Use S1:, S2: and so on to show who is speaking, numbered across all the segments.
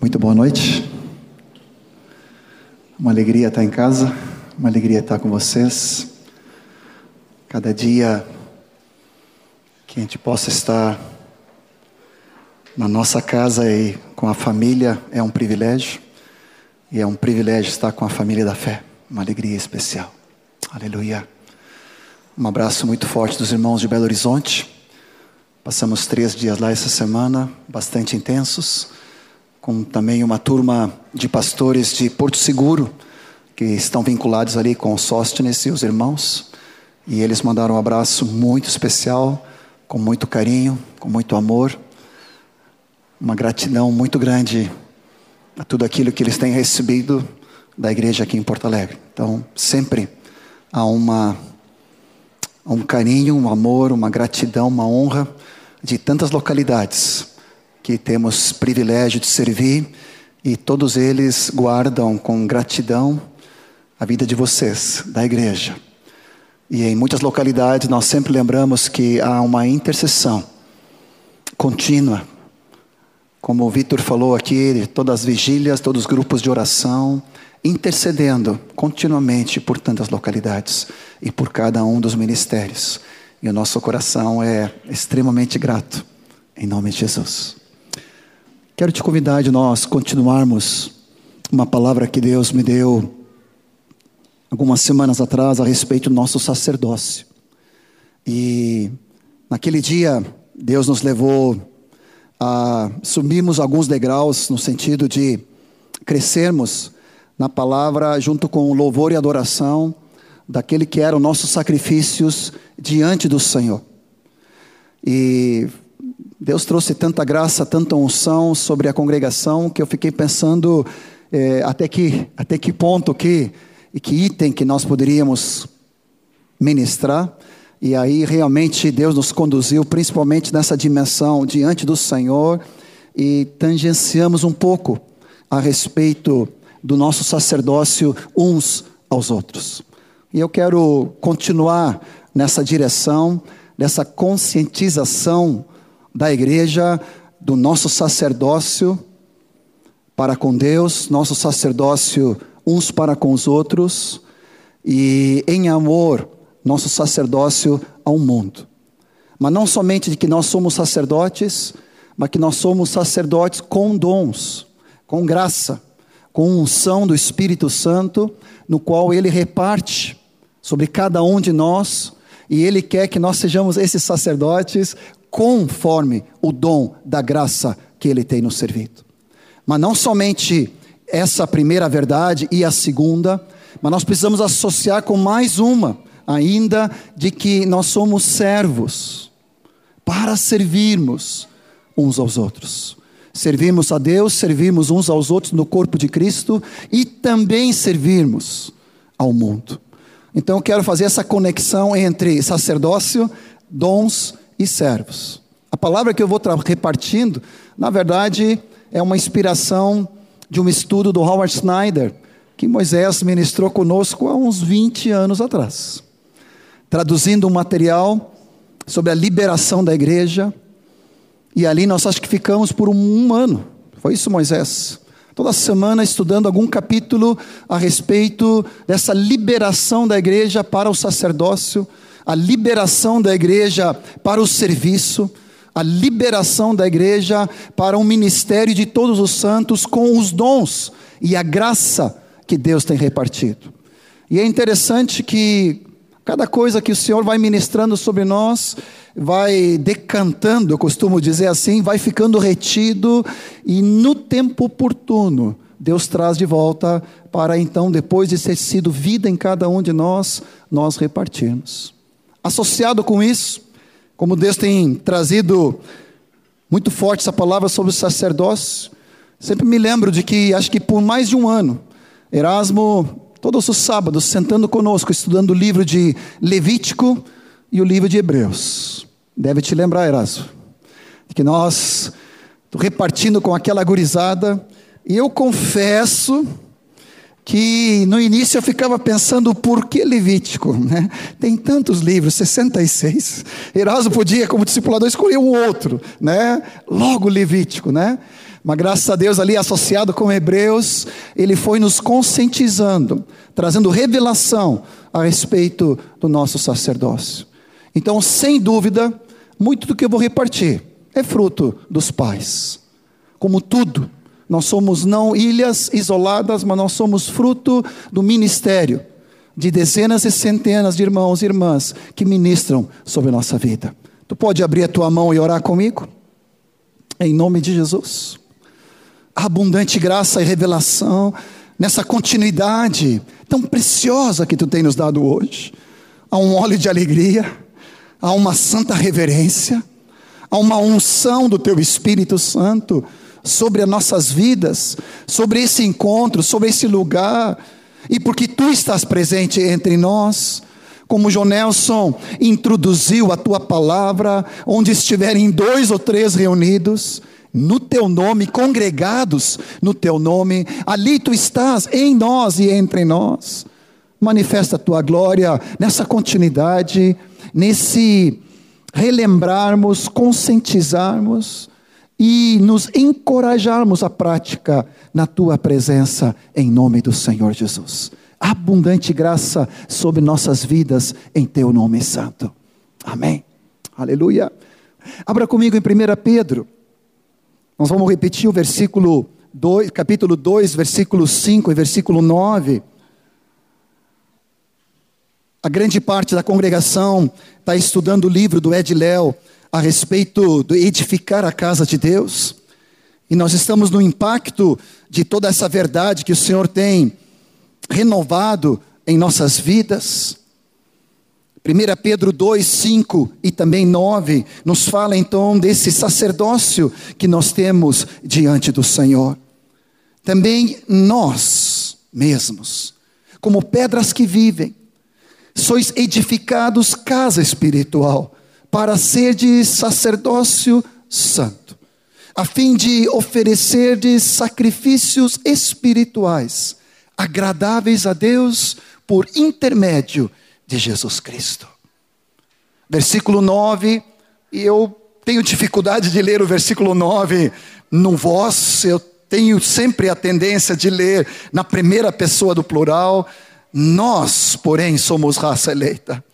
S1: Muito boa noite. Uma alegria estar em casa, uma alegria estar com vocês. Cada dia que a gente possa estar na nossa casa e com a família é um privilégio. E é um privilégio estar com a família da fé, uma alegria especial. Aleluia. Um abraço muito forte dos irmãos de Belo Horizonte. Passamos três dias lá essa semana, bastante intensos, com também uma turma de pastores de Porto Seguro, que estão vinculados ali com o Sóstenes e os irmãos. E eles mandaram um abraço muito especial, com muito carinho, com muito amor, uma gratidão muito grande a tudo aquilo que eles têm recebido da igreja aqui em Porto Alegre. Então, sempre há uma, um carinho, um amor, uma gratidão, uma honra de tantas localidades que temos privilégio de servir e todos eles guardam com gratidão a vida de vocês, da igreja. E em muitas localidades nós sempre lembramos que há uma intercessão contínua como o Vitor falou aqui, todas as vigílias, todos os grupos de oração, intercedendo continuamente por tantas localidades e por cada um dos ministérios. E o nosso coração é extremamente grato, em nome de Jesus. Quero te convidar de nós continuarmos uma palavra que Deus me deu algumas semanas atrás a respeito do nosso sacerdócio. E naquele dia, Deus nos levou ah, subimos alguns degraus no sentido de crescermos na palavra junto com louvor e adoração daquele que eram nossos sacrifícios diante do Senhor. E Deus trouxe tanta graça, tanta unção sobre a congregação que eu fiquei pensando é, até que até que ponto que e que item que nós poderíamos ministrar. E aí realmente Deus nos conduziu, principalmente nessa dimensão diante do Senhor, e tangenciamos um pouco a respeito do nosso sacerdócio uns aos outros. E eu quero continuar nessa direção, dessa conscientização da igreja, do nosso sacerdócio para com Deus, nosso sacerdócio uns para com os outros, e em amor nosso sacerdócio ao mundo. Mas não somente de que nós somos sacerdotes, mas que nós somos sacerdotes com dons, com graça, com unção do Espírito Santo, no qual ele reparte sobre cada um de nós, e ele quer que nós sejamos esses sacerdotes conforme o dom da graça que ele tem nos servido. Mas não somente essa primeira verdade e a segunda, mas nós precisamos associar com mais uma, ainda de que nós somos servos para servirmos uns aos outros. Servimos a Deus, servimos uns aos outros no corpo de Cristo e também servirmos ao mundo. Então eu quero fazer essa conexão entre sacerdócio, dons e servos. A palavra que eu vou repartindo, na verdade, é uma inspiração de um estudo do Howard Snyder, que Moisés ministrou conosco há uns 20 anos atrás traduzindo um material sobre a liberação da igreja. E ali nós acho que ficamos por um, ano. Foi isso, Moisés? Toda semana estudando algum capítulo a respeito dessa liberação da igreja para o sacerdócio, a liberação da igreja para o serviço, a liberação da igreja para o ministério de todos os santos com os dons e a graça que Deus tem repartido. E é interessante que Cada coisa que o Senhor vai ministrando sobre nós, vai decantando, eu costumo dizer assim, vai ficando retido, e no tempo oportuno, Deus traz de volta para então, depois de ter sido vida em cada um de nós, nós repartirmos. Associado com isso, como Deus tem trazido muito forte essa palavra sobre o sacerdócio, sempre me lembro de que, acho que por mais de um ano, Erasmo todos os sábados, sentando conosco, estudando o livro de Levítico e o livro de Hebreus. Deve te lembrar, Erasmo, que nós repartindo com aquela gurizada, e eu confesso que no início eu ficava pensando por que Levítico, né? Tem tantos livros, 66. Erasmo podia, como discipulador, escolher um outro, né? Logo Levítico, né? Mas graças a Deus ali associado com Hebreus, ele foi nos conscientizando, trazendo revelação a respeito do nosso sacerdócio. Então, sem dúvida, muito do que eu vou repartir é fruto dos pais. Como tudo, nós somos não ilhas isoladas, mas nós somos fruto do ministério de dezenas e centenas de irmãos e irmãs que ministram sobre a nossa vida. Tu pode abrir a tua mão e orar comigo? Em nome de Jesus. Abundante graça e revelação nessa continuidade tão preciosa que tu tem nos dado hoje. Há um óleo de alegria, há uma santa reverência, há uma unção do teu Espírito Santo sobre as nossas vidas, sobre esse encontro, sobre esse lugar e porque tu estás presente entre nós, como Jonelson introduziu a tua palavra, onde estiverem dois ou três reunidos, no teu nome, congregados no teu nome, ali tu estás em nós e entre nós. Manifesta a tua glória nessa continuidade, nesse relembrarmos, conscientizarmos e nos encorajarmos à prática na tua presença, em nome do Senhor Jesus. Abundante graça sobre nossas vidas, em teu nome santo. Amém. Aleluia. Abra comigo em 1 Pedro. Nós vamos repetir o versículo 2, capítulo 2, versículo 5 e versículo 9. A grande parte da congregação está estudando o livro do Ed Léo a respeito de edificar a casa de Deus. E nós estamos no impacto de toda essa verdade que o Senhor tem renovado em nossas vidas. 1 Pedro 2, 5 e também 9 nos fala então desse sacerdócio que nós temos diante do Senhor. Também nós mesmos, como pedras que vivem, sois edificados casa espiritual para ser de sacerdócio santo, a fim de oferecer de sacrifícios espirituais, agradáveis a Deus por intermédio de Jesus Cristo. Versículo 9, e eu tenho dificuldade de ler o versículo 9 no voz, eu tenho sempre a tendência de ler na primeira pessoa do plural. Nós, porém, somos raça eleita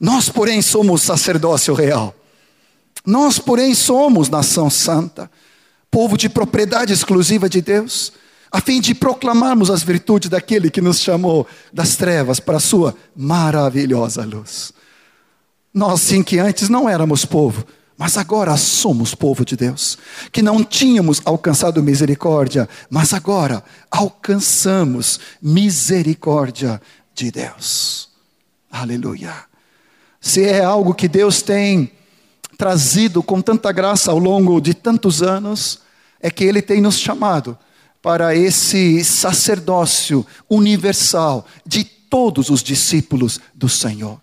S1: nós, porém, somos sacerdócio real. Nós, porém, somos nação santa, povo de propriedade exclusiva de Deus, a fim de proclamarmos as virtudes daquele que nos chamou das trevas para a sua maravilhosa luz. Nós, sim, que antes não éramos povo, mas agora somos povo de Deus, que não tínhamos alcançado misericórdia, mas agora alcançamos misericórdia de Deus. Aleluia se é algo que Deus tem trazido com tanta graça ao longo de tantos anos, é que Ele tem nos chamado para esse sacerdócio universal de todos os discípulos do Senhor.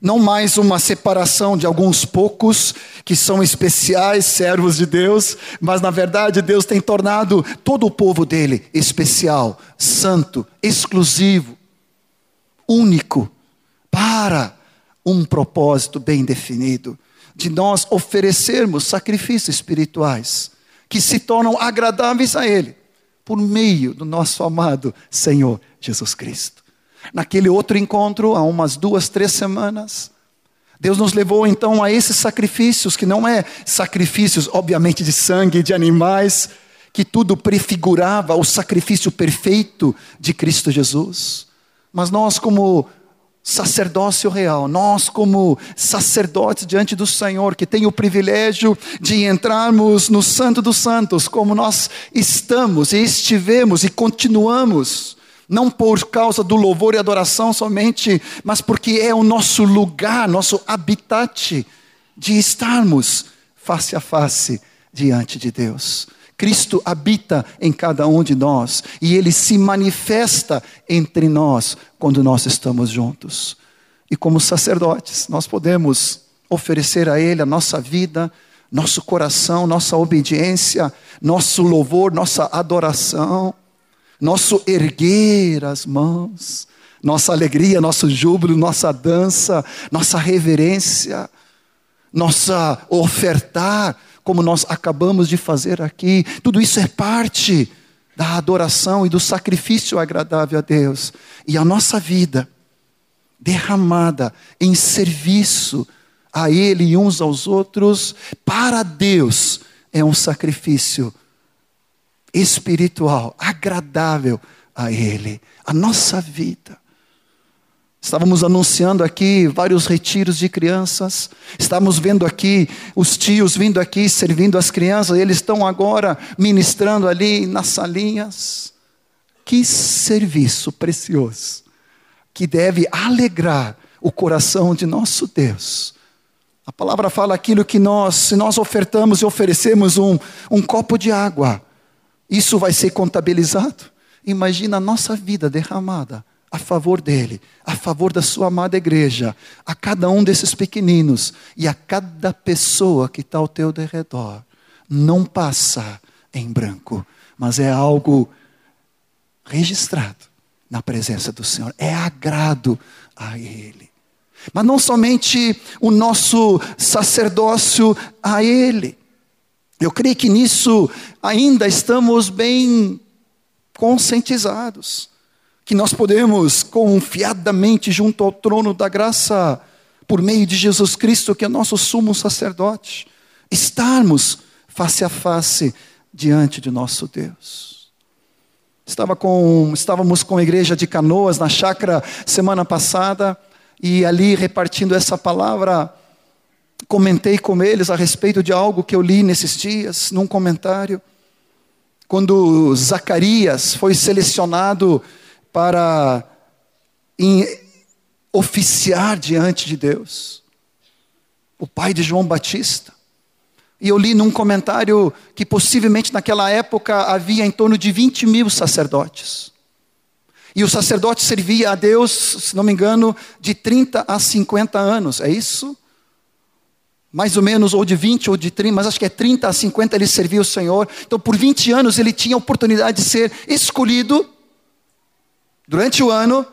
S1: Não mais uma separação de alguns poucos que são especiais, servos de Deus, mas na verdade Deus tem tornado todo o povo dele especial, santo, exclusivo, único, para um propósito bem definido, de nós oferecermos sacrifícios espirituais que se tornam agradáveis a Ele, por meio do nosso amado Senhor Jesus Cristo. Naquele outro encontro, há umas duas, três semanas, Deus nos levou então a esses sacrifícios, que não é sacrifícios, obviamente, de sangue, de animais, que tudo prefigurava o sacrifício perfeito de Cristo Jesus. Mas nós, como sacerdócio real. Nós, como sacerdotes diante do Senhor, que tem o privilégio de entrarmos no Santo dos Santos, como nós estamos e estivemos e continuamos, não por causa do louvor e adoração somente, mas porque é o nosso lugar, nosso habitat de estarmos face a face diante de Deus. Cristo habita em cada um de nós e ele se manifesta entre nós quando nós estamos juntos. E como sacerdotes, nós podemos oferecer a ele a nossa vida, nosso coração, nossa obediência, nosso louvor, nossa adoração, nosso erguer as mãos, nossa alegria, nosso júbilo, nossa dança, nossa reverência, nossa ofertar como nós acabamos de fazer aqui. Tudo isso é parte da adoração e do sacrifício agradável a Deus. E a nossa vida derramada em serviço a Ele e uns aos outros, para Deus, é um sacrifício espiritual, agradável a Ele. A nossa vida Estávamos anunciando aqui vários retiros de crianças, estávamos vendo aqui os tios vindo aqui servindo as crianças, eles estão agora ministrando ali nas salinhas. Que serviço precioso, que deve alegrar o coração de nosso Deus. A palavra fala aquilo que nós, se nós ofertamos e oferecemos um, um copo de água, isso vai ser contabilizado. Imagina a nossa vida derramada a favor dele, a favor da sua amada igreja, a cada um desses pequeninos e a cada pessoa que está ao teu derredor. Não passa em branco, mas é algo registrado na presença do Senhor, é agrado a Ele. Mas não somente o nosso sacerdócio a Ele. Eu creio que nisso ainda estamos bem conscientizados que nós podemos confiadamente junto ao trono da graça, por meio de Jesus Cristo, que é nosso sumo sacerdote, estarmos face a face diante de nosso Deus. Estava com, estávamos com a igreja de Canoas na chácara semana passada, e ali repartindo essa palavra, comentei com eles a respeito de algo que eu li nesses dias, num comentário. Quando Zacarias foi selecionado para oficiar diante de Deus. O pai de João Batista. E eu li num comentário que possivelmente naquela época havia em torno de 20 mil sacerdotes. E o sacerdote servia a Deus, se não me engano, de 30 a 50 anos, é isso? Mais ou menos, ou de 20 ou de 30, mas acho que é 30 a 50 ele servia o Senhor. Então, por 20 anos ele tinha a oportunidade de ser escolhido durante o ano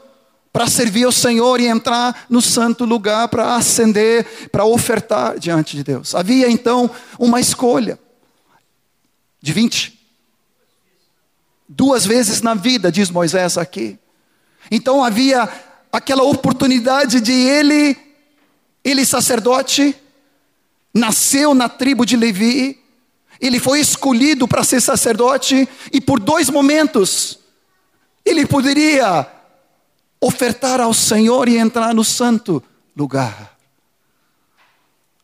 S1: para servir ao Senhor e entrar no santo lugar para ascender, para ofertar diante de Deus. Havia então uma escolha de 20. Duas vezes na vida, diz Moisés aqui. Então havia aquela oportunidade de ele, ele sacerdote, nasceu na tribo de Levi, ele foi escolhido para ser sacerdote e por dois momentos ele poderia ofertar ao Senhor e entrar no santo lugar.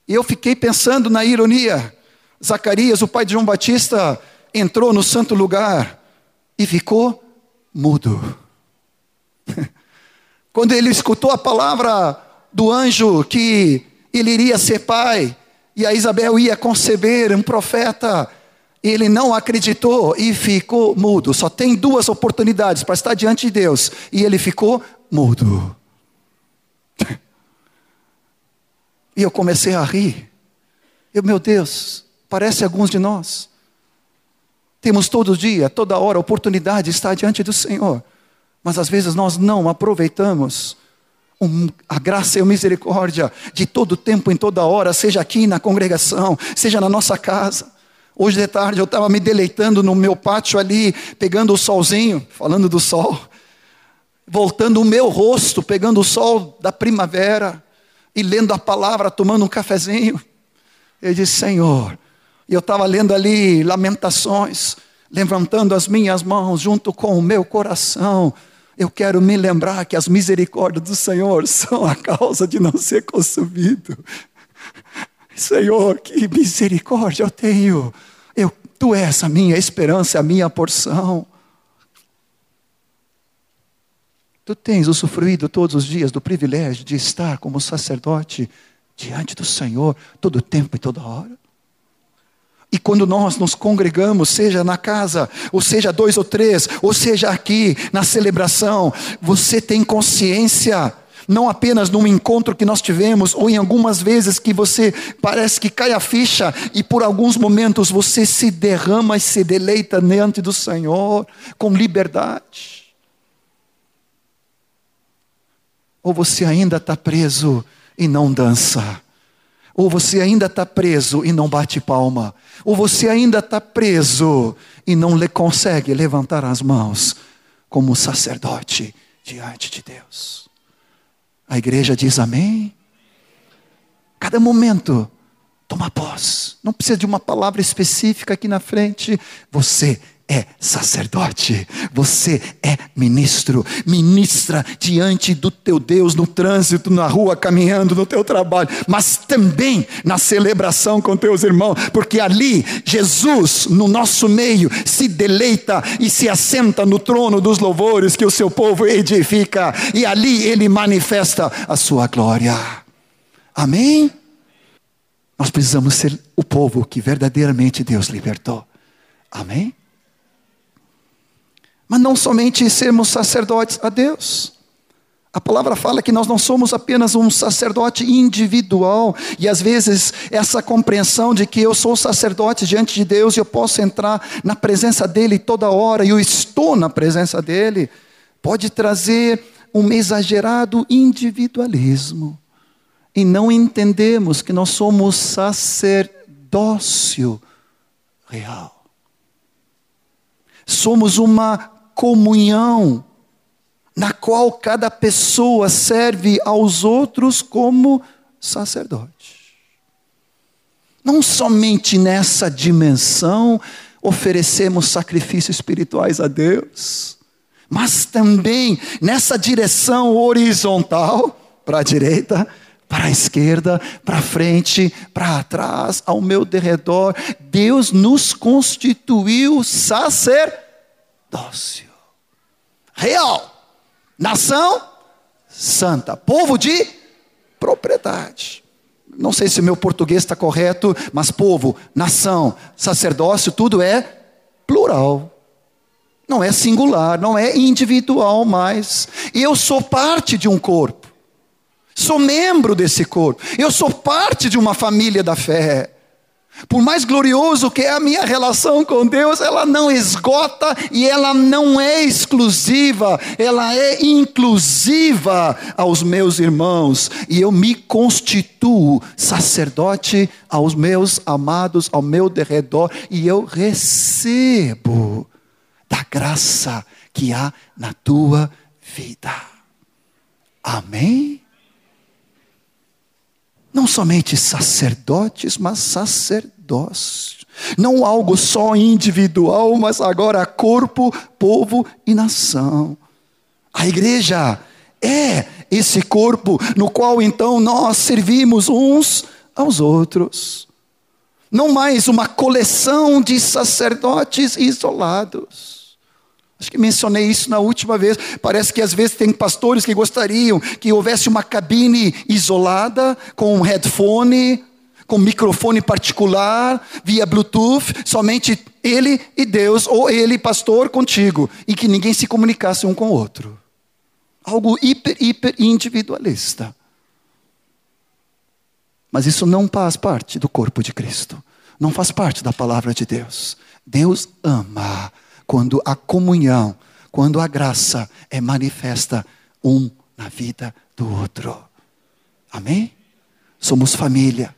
S1: E eu fiquei pensando na ironia. Zacarias, o pai de João Batista, entrou no santo lugar e ficou mudo. Quando ele escutou a palavra do anjo que ele iria ser pai, e a Isabel ia conceber um profeta, ele não acreditou e ficou mudo. Só tem duas oportunidades para estar diante de Deus. E ele ficou mudo. E eu comecei a rir. Eu, meu Deus, parece alguns de nós. Temos todo dia, toda hora, oportunidade de estar diante do Senhor. Mas às vezes nós não aproveitamos a graça e a misericórdia de todo tempo, em toda hora, seja aqui na congregação, seja na nossa casa. Hoje de tarde eu estava me deleitando no meu pátio ali, pegando o solzinho, falando do sol, voltando o meu rosto, pegando o sol da primavera e lendo a palavra, tomando um cafezinho. Eu disse, Senhor, e eu estava lendo ali Lamentações, levantando as minhas mãos junto com o meu coração. Eu quero me lembrar que as misericórdias do Senhor são a causa de não ser consumido. Senhor, que misericórdia eu tenho. Tu és a minha esperança, a minha porção. Tu tens usufruído todos os dias do privilégio de estar como sacerdote diante do Senhor todo tempo e toda hora. E quando nós nos congregamos, seja na casa, ou seja dois ou três, ou seja aqui na celebração, você tem consciência não apenas num encontro que nós tivemos, ou em algumas vezes que você parece que cai a ficha e por alguns momentos você se derrama e se deleita diante do Senhor com liberdade. Ou você ainda está preso e não dança. Ou você ainda está preso e não bate palma. Ou você ainda está preso e não lhe consegue levantar as mãos como sacerdote diante de Deus. A igreja diz amém. Cada momento, toma posse. Não precisa de uma palavra específica aqui na frente. Você é sacerdote, você é ministro, ministra diante do teu Deus no trânsito, na rua, caminhando no teu trabalho, mas também na celebração com teus irmãos, porque ali Jesus, no nosso meio, se deleita e se assenta no trono dos louvores que o seu povo edifica, e ali ele manifesta a sua glória. Amém? Nós precisamos ser o povo que verdadeiramente Deus libertou. Amém? Mas não somente sermos sacerdotes a Deus. A palavra fala que nós não somos apenas um sacerdote individual, e às vezes essa compreensão de que eu sou sacerdote diante de Deus e eu posso entrar na presença dEle toda hora, e eu estou na presença dEle, pode trazer um exagerado individualismo. E não entendemos que nós somos sacerdócio real. Somos uma comunhão, na qual cada pessoa serve aos outros como sacerdote. Não somente nessa dimensão oferecemos sacrifícios espirituais a Deus, mas também nessa direção horizontal, para a direita, para a esquerda, para frente, para trás, ao meu derredor. Deus nos constituiu sacerdócio real. Nação santa. Povo de propriedade. Não sei se o meu português está correto, mas povo, nação, sacerdócio, tudo é plural. Não é singular, não é individual mais. Eu sou parte de um corpo. Sou membro desse corpo. Eu sou parte de uma família da fé. Por mais glorioso que é a minha relação com Deus, ela não esgota e ela não é exclusiva, ela é inclusiva aos meus irmãos. E eu me constituo sacerdote aos meus amados, ao meu derredor, e eu recebo da graça que há na tua vida. Amém? Não somente sacerdotes, mas sacerdócio. Não algo só individual, mas agora corpo, povo e nação. A igreja é esse corpo no qual então nós servimos uns aos outros. Não mais uma coleção de sacerdotes isolados. Acho que mencionei isso na última vez. Parece que às vezes tem pastores que gostariam que houvesse uma cabine isolada, com um headphone, com microfone particular, via Bluetooth, somente ele e Deus, ou ele, pastor, contigo, e que ninguém se comunicasse um com o outro. Algo hiper, hiper individualista. Mas isso não faz parte do corpo de Cristo. Não faz parte da palavra de Deus. Deus ama quando a comunhão, quando a graça é manifesta um na vida do outro. Amém? Somos família.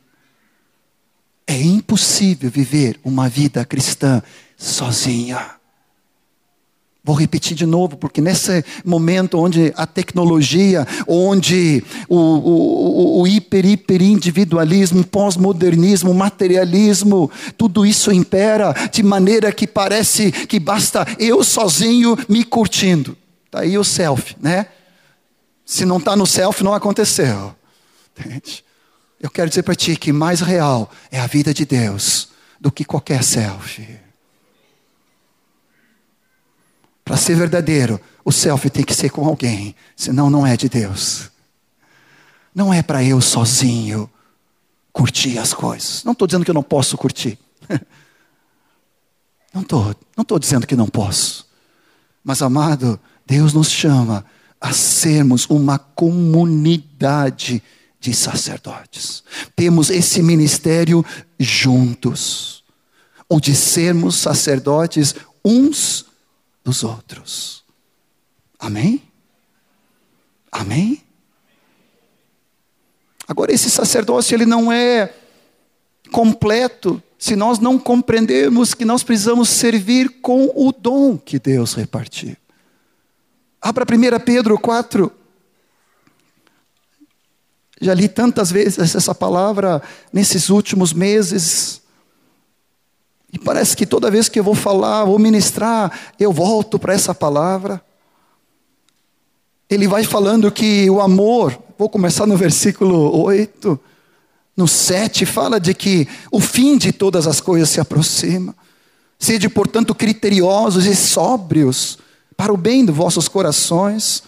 S1: É impossível viver uma vida cristã sozinha. Vou repetir de novo, porque nesse momento onde a tecnologia, onde o, o, o hiper, hiper individualismo, pós-modernismo, materialismo, tudo isso impera de maneira que parece que basta eu sozinho me curtindo. Está aí o selfie, né? Se não está no selfie, não aconteceu. Entende? Eu quero dizer para ti que mais real é a vida de Deus do que qualquer selfie. Para ser verdadeiro, o selfie tem que ser com alguém, senão não é de Deus. Não é para eu sozinho curtir as coisas. Não estou dizendo que eu não posso curtir. Não estou não tô dizendo que não posso. Mas, amado, Deus nos chama a sermos uma comunidade de sacerdotes. Temos esse ministério juntos. Ou de sermos sacerdotes uns dos outros. Amém? Amém? Agora, esse sacerdócio ele não é completo se nós não compreendermos que nós precisamos servir com o dom que Deus repartiu. Abra 1 Pedro 4. Já li tantas vezes essa palavra nesses últimos meses. E parece que toda vez que eu vou falar, vou ministrar, eu volto para essa palavra. Ele vai falando que o amor, vou começar no versículo 8, no 7, fala de que o fim de todas as coisas se aproxima. Sede, portanto, criteriosos e sóbrios para o bem dos vossos corações.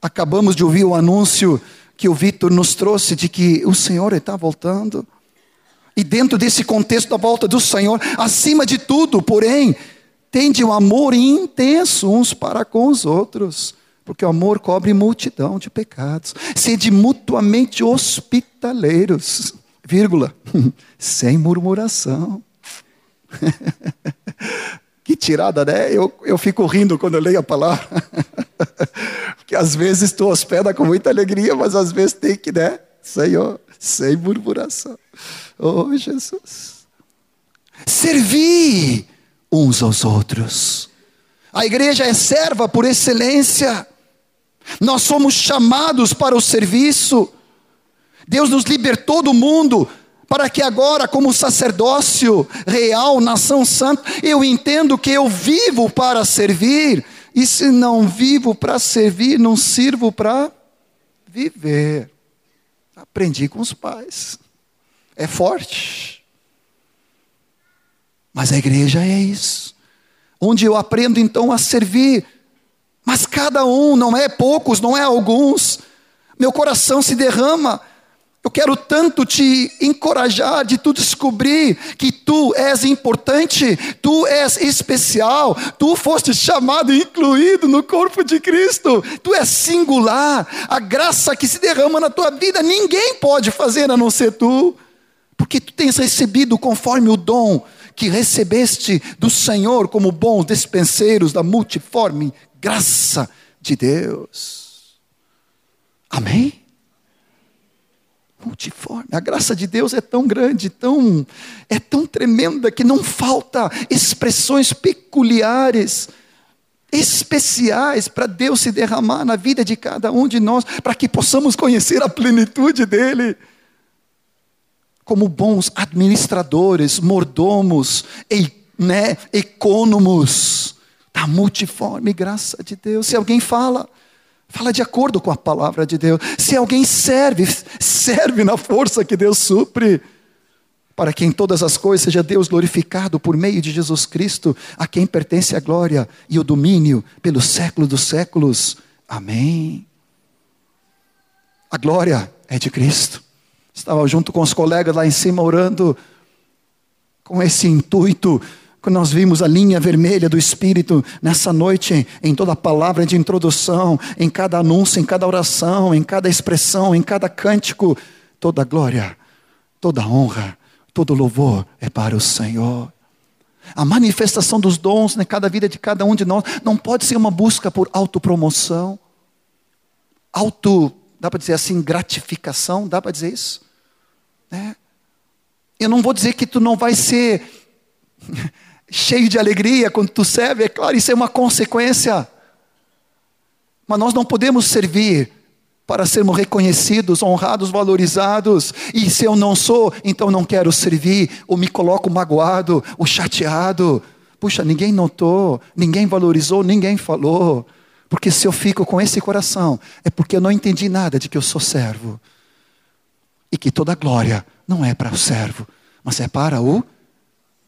S1: Acabamos de ouvir o anúncio que o Vitor nos trouxe de que o Senhor está voltando. E dentro desse contexto da volta do Senhor, acima de tudo, porém, tende um amor intenso uns para com os outros, porque o amor cobre multidão de pecados. Sede mutuamente hospitaleiros, vírgula, sem murmuração. que tirada, né? Eu, eu fico rindo quando eu leio a palavra. Porque às vezes tu hospeda com muita alegria, mas às vezes tem que, né? Senhor, sem murmuração. Oh, Jesus. Servir uns aos outros. A igreja é serva por excelência. Nós somos chamados para o serviço. Deus nos libertou do mundo para que agora, como sacerdócio real, nação santa, eu entendo que eu vivo para servir. E se não vivo para servir, não sirvo para viver. Aprendi com os pais. É forte. Mas a igreja é isso. Onde eu aprendo então a servir. Mas cada um, não é poucos, não é alguns. Meu coração se derrama. Eu quero tanto te encorajar de tu descobrir que tu és importante, tu és especial, tu foste chamado e incluído no corpo de Cristo, tu és singular. A graça que se derrama na tua vida ninguém pode fazer a não ser tu porque tu tens recebido conforme o dom que recebeste do Senhor como bons despenseiros da multiforme graça de Deus. Amém? Multiforme. A graça de Deus é tão grande, tão é tão tremenda que não falta expressões peculiares, especiais para Deus se derramar na vida de cada um de nós, para que possamos conhecer a plenitude dele como bons administradores, mordomos, e, né, econômos da multiforme graça de Deus. Se alguém fala, fala de acordo com a palavra de Deus. Se alguém serve, serve na força que Deus supre. Para que em todas as coisas seja Deus glorificado por meio de Jesus Cristo, a quem pertence a glória e o domínio pelos séculos dos séculos. Amém. A glória é de Cristo. Estava junto com os colegas lá em cima orando com esse intuito. Quando nós vimos a linha vermelha do Espírito nessa noite, em toda a palavra de introdução, em cada anúncio, em cada oração, em cada expressão, em cada cântico, toda glória, toda honra, todo louvor é para o Senhor. A manifestação dos dons em cada vida de cada um de nós não pode ser uma busca por autopromoção, auto dá para dizer assim, gratificação, dá para dizer isso? Né? Eu não vou dizer que tu não vai ser cheio de alegria quando tu serve, é claro, isso é uma consequência. Mas nós não podemos servir para sermos reconhecidos, honrados, valorizados. E se eu não sou, então não quero servir, ou me coloco magoado, ou chateado. Puxa, ninguém notou, ninguém valorizou, ninguém falou. Porque se eu fico com esse coração, é porque eu não entendi nada de que eu sou servo. E que toda glória não é para o servo, mas é para o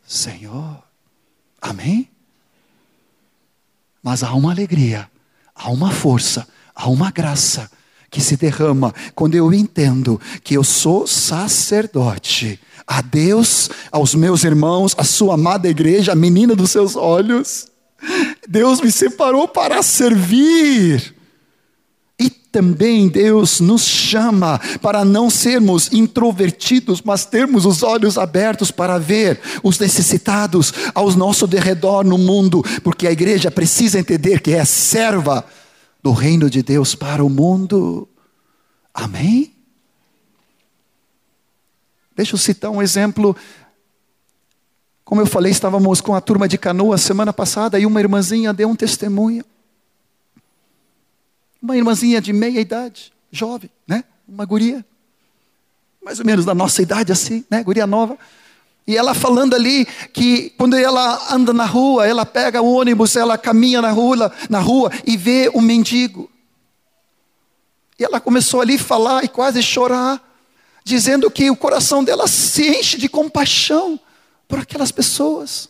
S1: Senhor. Amém? Mas há uma alegria, há uma força, há uma graça que se derrama quando eu entendo que eu sou sacerdote. A Deus, aos meus irmãos, a sua amada igreja, a menina dos seus olhos Deus me separou para servir. E também Deus nos chama para não sermos introvertidos, mas termos os olhos abertos para ver os necessitados ao nosso derredor no mundo, porque a igreja precisa entender que é serva do reino de Deus para o mundo. Amém? Deixa eu citar um exemplo. Como eu falei, estávamos com a turma de canoa semana passada e uma irmãzinha deu um testemunho. Uma irmãzinha de meia idade, jovem, né? Uma guria, mais ou menos da nossa idade assim, né? Guria nova. E ela falando ali que quando ela anda na rua, ela pega o ônibus, ela caminha na rua, na rua e vê um mendigo. E ela começou ali a falar e quase chorar, dizendo que o coração dela se enche de compaixão por aquelas pessoas.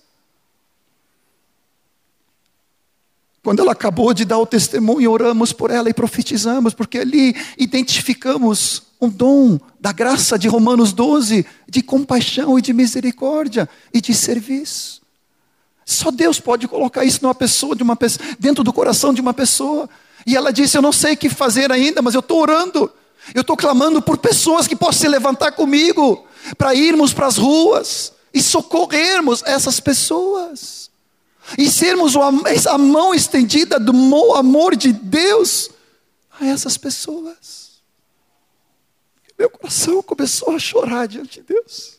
S1: Quando ela acabou de dar o testemunho, oramos por ela e profetizamos, porque ali identificamos um dom da graça de Romanos 12, de compaixão e de misericórdia e de serviço. Só Deus pode colocar isso numa pessoa, de uma pessoa, dentro do coração de uma pessoa. E ela disse: Eu não sei o que fazer ainda, mas eu estou orando. Eu estou clamando por pessoas que possam se levantar comigo para irmos para as ruas e socorrermos essas pessoas e sermos a mão estendida do amor de Deus a essas pessoas. Meu coração começou a chorar diante de Deus.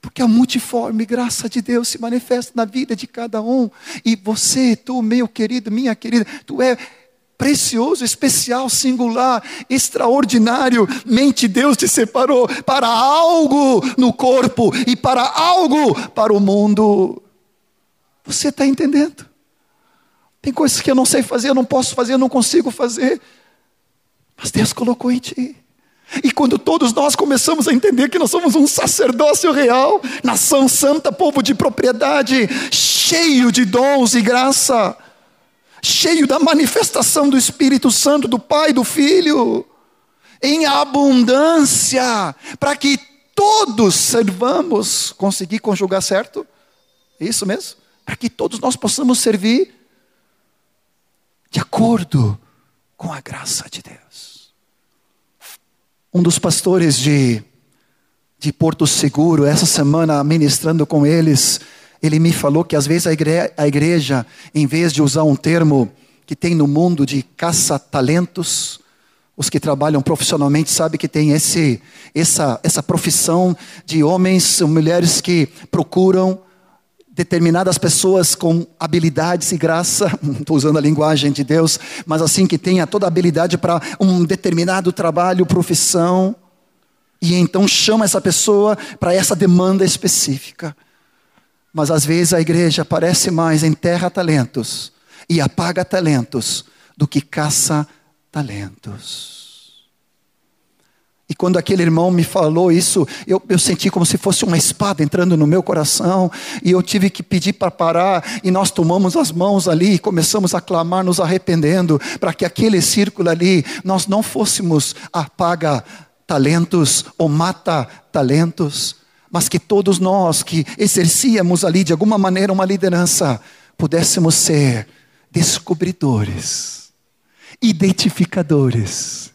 S1: Porque a multiforme graça de Deus se manifesta na vida de cada um. E você, tu, meu querido, minha querida, tu é precioso, especial, singular, extraordinário. Mente Deus te separou para algo no corpo e para algo para o mundo. Você está entendendo? Tem coisas que eu não sei fazer, eu não posso fazer, eu não consigo fazer. Mas Deus colocou em ti. E quando todos nós começamos a entender que nós somos um sacerdócio real, nação santa, povo de propriedade, cheio de dons e graça, cheio da manifestação do Espírito Santo, do Pai do Filho, em abundância, para que todos servamos, conseguir conjugar certo? É isso mesmo? Para que todos nós possamos servir de acordo com a graça de Deus. Um dos pastores de, de Porto Seguro, essa semana, ministrando com eles, ele me falou que às vezes a igreja, a igreja em vez de usar um termo que tem no mundo de caça-talentos, os que trabalham profissionalmente sabem que tem esse, essa, essa profissão de homens ou mulheres que procuram determinadas pessoas com habilidades e graça, estou usando a linguagem de Deus, mas assim que tenha toda habilidade para um determinado trabalho, profissão, e então chama essa pessoa para essa demanda específica. Mas às vezes a igreja aparece mais enterra talentos e apaga talentos do que caça talentos. E quando aquele irmão me falou isso, eu, eu, senti como se fosse uma espada entrando no meu coração, e eu tive que pedir para parar, e nós tomamos as mãos ali e começamos a clamar, nos arrependendo, para que aquele círculo ali, nós não fôssemos apaga talentos ou mata talentos, mas que todos nós que exercíamos ali de alguma maneira uma liderança, pudéssemos ser descobridores, identificadores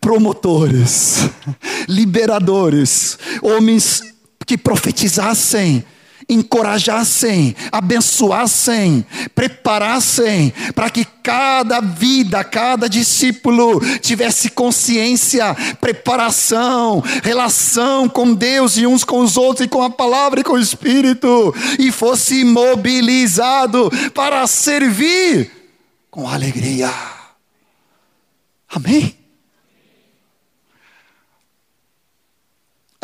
S1: promotores, liberadores, homens que profetizassem, encorajassem, abençoassem, preparassem para que cada vida, cada discípulo tivesse consciência, preparação, relação com Deus e uns com os outros e com a palavra e com o Espírito e fosse mobilizado para servir com alegria. Amém?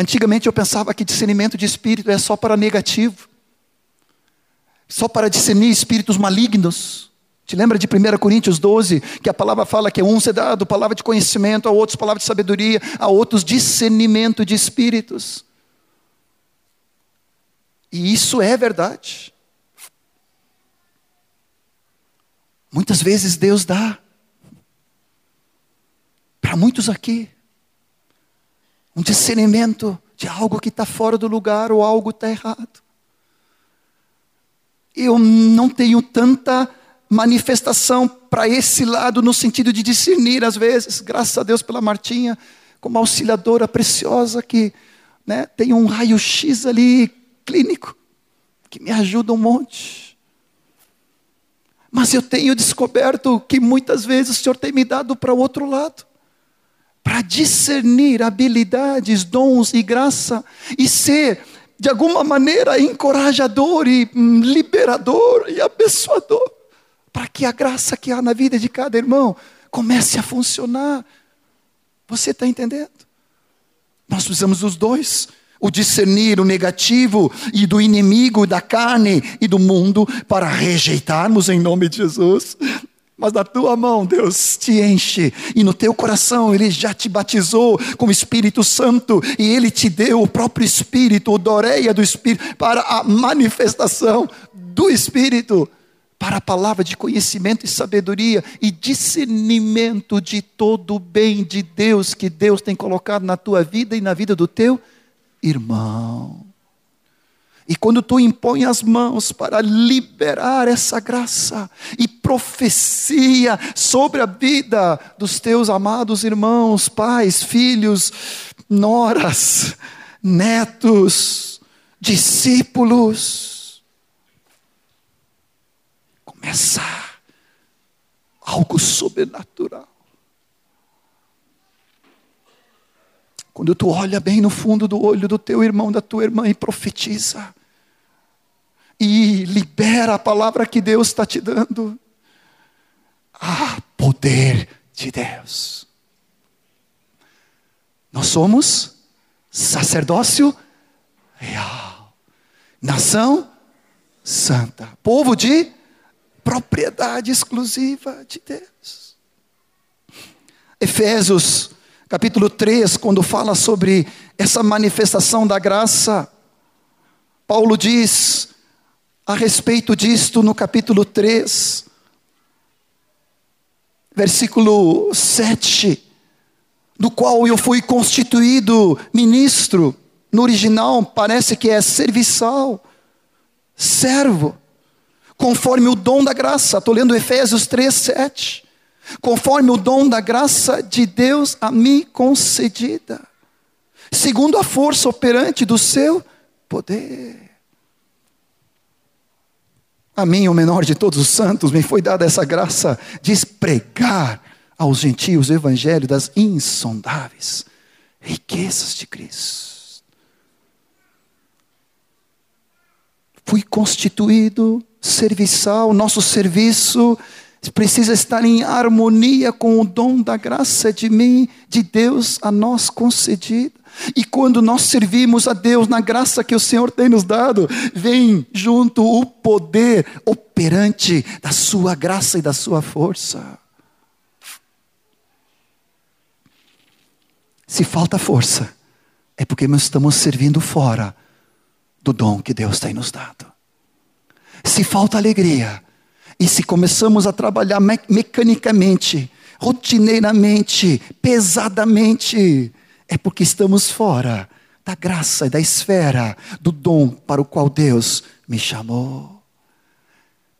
S1: Antigamente eu pensava que discernimento de espírito é só para negativo, só para discernir espíritos malignos. Te lembra de 1 Coríntios 12, que a palavra fala que a uns é dado palavra de conhecimento, a outros palavra de sabedoria, a outros discernimento de espíritos. E isso é verdade. Muitas vezes Deus dá. Para muitos aqui um discernimento de algo que está fora do lugar ou algo está errado. Eu não tenho tanta manifestação para esse lado no sentido de discernir às vezes, graças a Deus pela Martinha, como auxiliadora preciosa que né, tem um raio-x ali clínico que me ajuda um monte. Mas eu tenho descoberto que muitas vezes o Senhor tem me dado para o outro lado para discernir habilidades, dons e graça e ser de alguma maneira encorajador e hum, liberador e abençoador, para que a graça que há na vida de cada irmão comece a funcionar. Você está entendendo? Nós precisamos dos dois. O discernir o negativo e do inimigo da carne e do mundo para rejeitarmos em nome de Jesus mas na tua mão Deus te enche, e no teu coração Ele já te batizou com o Espírito Santo, e Ele te deu o próprio Espírito, o doreia do Espírito, para a manifestação do Espírito, para a palavra de conhecimento e sabedoria e discernimento de todo o bem de Deus que Deus tem colocado na tua vida e na vida do teu irmão. E quando tu impõe as mãos para liberar essa graça e profecia sobre a vida dos teus amados irmãos, pais, filhos, noras, netos, discípulos, começa algo sobrenatural. Quando tu olha bem no fundo do olho do teu irmão, da tua irmã e profetiza, e libera a palavra que Deus está te dando. Ah, poder de Deus. Nós somos sacerdócio real, nação santa, povo de propriedade exclusiva de Deus. Efésios capítulo 3, quando fala sobre essa manifestação da graça, Paulo diz: a respeito disto no capítulo 3, versículo 7, do qual eu fui constituído ministro, no original parece que é serviçal, servo, conforme o dom da graça, estou lendo Efésios 3, 7, conforme o dom da graça de Deus a mim concedida, segundo a força operante do seu poder. A mim, o menor de todos os santos, me foi dada essa graça de pregar aos gentios o evangelho das insondáveis riquezas de Cristo. Fui constituído serviçal, nosso serviço precisa estar em harmonia com o dom da graça de mim, de Deus a nós concedido. E quando nós servimos a Deus na graça que o Senhor tem nos dado, vem junto o poder operante da Sua graça e da Sua força. Se falta força, é porque nós estamos servindo fora do dom que Deus tem nos dado. Se falta alegria, e se começamos a trabalhar me mecanicamente, rotineiramente, pesadamente, é porque estamos fora da graça e da esfera do dom para o qual Deus me chamou.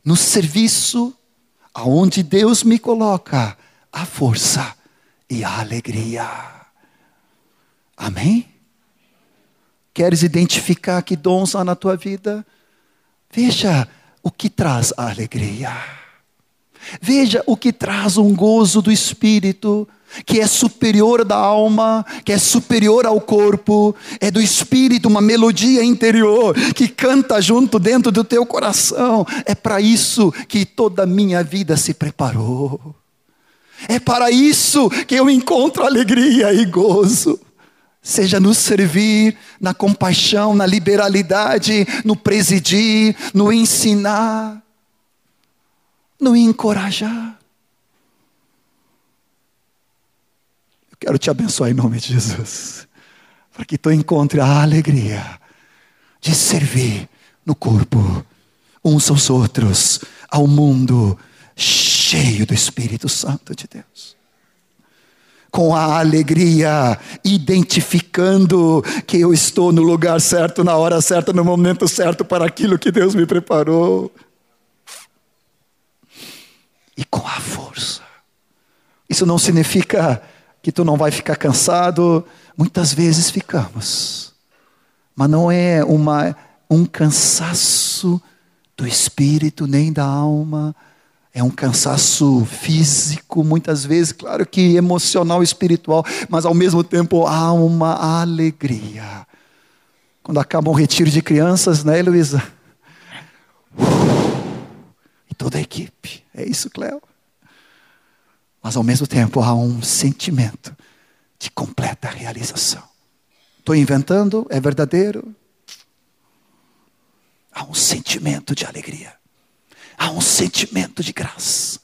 S1: No serviço aonde Deus me coloca, a força e a alegria. Amém? Queres identificar que dons há na tua vida? Veja o que traz a alegria. Veja o que traz um gozo do espírito que é superior da alma, que é superior ao corpo, é do espírito, uma melodia interior que canta junto dentro do teu coração. É para isso que toda a minha vida se preparou. É para isso que eu encontro alegria e gozo. Seja no servir, na compaixão, na liberalidade, no presidir, no ensinar, no encorajar. Quero te abençoar em nome de Jesus. Para que tu encontre a alegria de servir no corpo, uns aos outros, ao mundo cheio do Espírito Santo de Deus. Com a alegria, identificando que eu estou no lugar certo, na hora certa, no momento certo para aquilo que Deus me preparou. E com a força. Isso não significa que tu não vai ficar cansado. Muitas vezes ficamos, mas não é uma, um cansaço do espírito nem da alma, É um cansaço físico, muitas vezes, claro que emocional, espiritual, mas ao mesmo tempo há uma alegria. Quando acaba um retiro de crianças, né, Luísa? E toda a equipe. É isso, Cléo. Mas ao mesmo tempo há um sentimento de completa realização. Estou inventando? É verdadeiro? Há um sentimento de alegria. Há um sentimento de graça.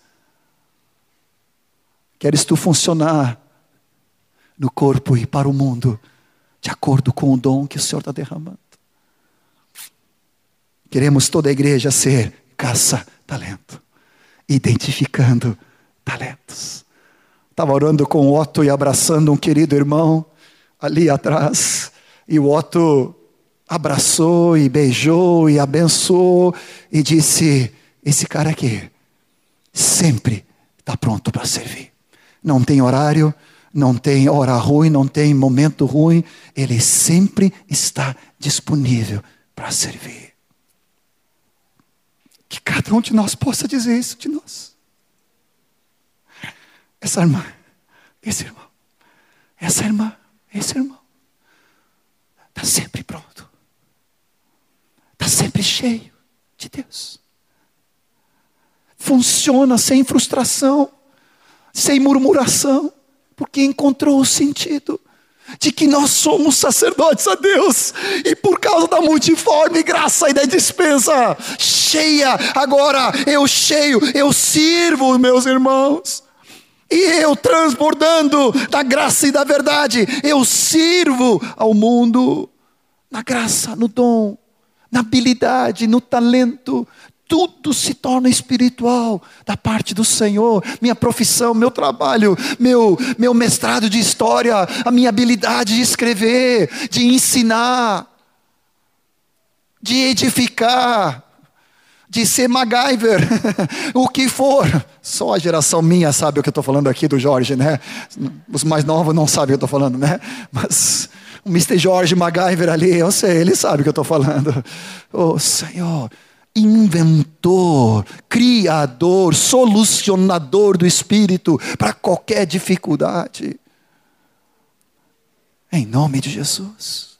S1: Queres tu funcionar no corpo e para o mundo de acordo com o dom que o Senhor está derramando? Queremos toda a igreja ser caça-talento, identificando talentos. Estava orando com o Otto e abraçando um querido irmão ali atrás, e o Otto abraçou e beijou e abençoou e disse: Esse cara aqui sempre está pronto para servir. Não tem horário, não tem hora ruim, não tem momento ruim, ele sempre está disponível para servir. Que cada um de nós possa dizer isso de nós. Essa irmã, esse irmão, essa irmã, esse irmão, está sempre pronto, está sempre cheio de Deus. Funciona sem frustração, sem murmuração, porque encontrou o sentido de que nós somos sacerdotes a Deus, e por causa da multiforme graça e da dispensa cheia, agora eu cheio, eu sirvo meus irmãos. E eu transbordando da graça e da verdade, eu sirvo ao mundo na graça, no dom, na habilidade, no talento, tudo se torna espiritual da parte do Senhor. Minha profissão, meu trabalho, meu, meu mestrado de história, a minha habilidade de escrever, de ensinar, de edificar, de ser MacGyver, o que for. Só a geração minha sabe o que eu estou falando aqui do Jorge, né? Os mais novos não sabem o que eu estou falando, né? Mas o Mr. Jorge MacGyver ali, eu sei, ele sabe o que eu estou falando. Oh, Senhor inventor, criador, solucionador do espírito para qualquer dificuldade. Em nome de Jesus.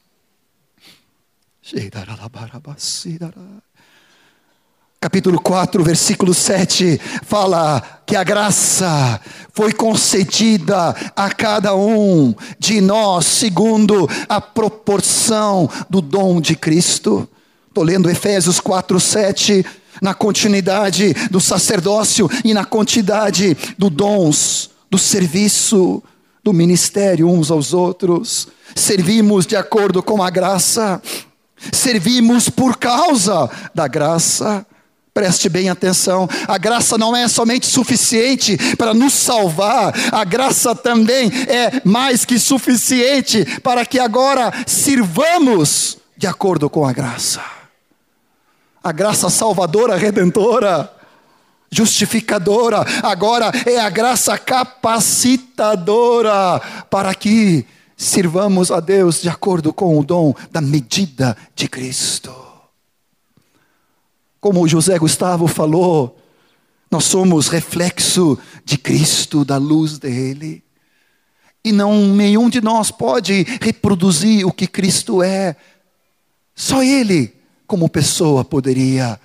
S1: Capítulo 4, versículo 7 fala que a graça foi concedida a cada um de nós segundo a proporção do dom de Cristo. Estou lendo Efésios 4, 7, na continuidade do sacerdócio e na quantidade dos dons, do serviço, do ministério uns aos outros. Servimos de acordo com a graça, servimos por causa da graça. Preste bem atenção, a graça não é somente suficiente para nos salvar, a graça também é mais que suficiente para que agora sirvamos de acordo com a graça a graça salvadora, redentora, justificadora, agora é a graça capacitadora para que sirvamos a Deus de acordo com o dom da medida de Cristo. Como José Gustavo falou, nós somos reflexo de Cristo, da luz dele. E não nenhum de nós pode reproduzir o que Cristo é. Só ele como pessoa poderia.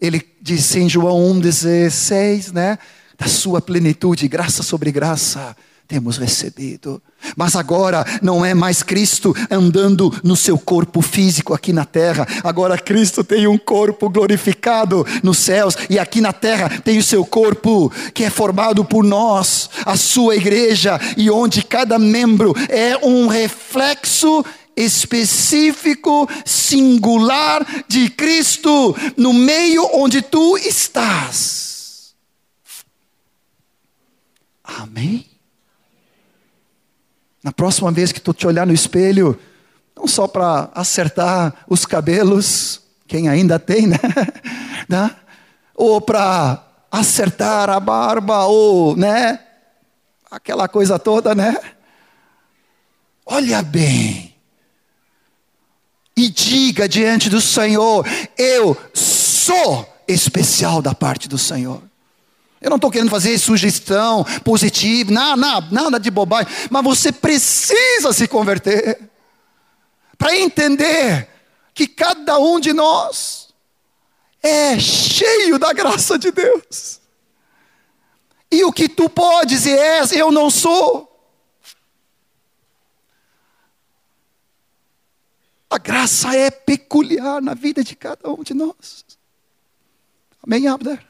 S1: Ele disse em João 1,16, né? Da sua plenitude, graça sobre graça, temos recebido. Mas agora não é mais Cristo andando no seu corpo físico aqui na terra. Agora Cristo tem um corpo glorificado nos céus e aqui na terra tem o seu corpo que é formado por nós, a sua igreja, e onde cada membro é um reflexo específico, singular de Cristo no meio onde tu estás. Amém? Na próxima vez que tu te olhar no espelho, não só para acertar os cabelos, quem ainda tem, né? né? Ou para acertar a barba, ou, né? Aquela coisa toda, né? Olha bem diga diante do Senhor: Eu sou especial da parte do Senhor. Eu não estou querendo fazer sugestão positiva, nada, nada, nada de bobagem, mas você precisa se converter para entender que cada um de nós é cheio da graça de Deus. E o que tu podes e és, eu não sou. A graça é peculiar na vida de cada um de nós. Amém, Abner?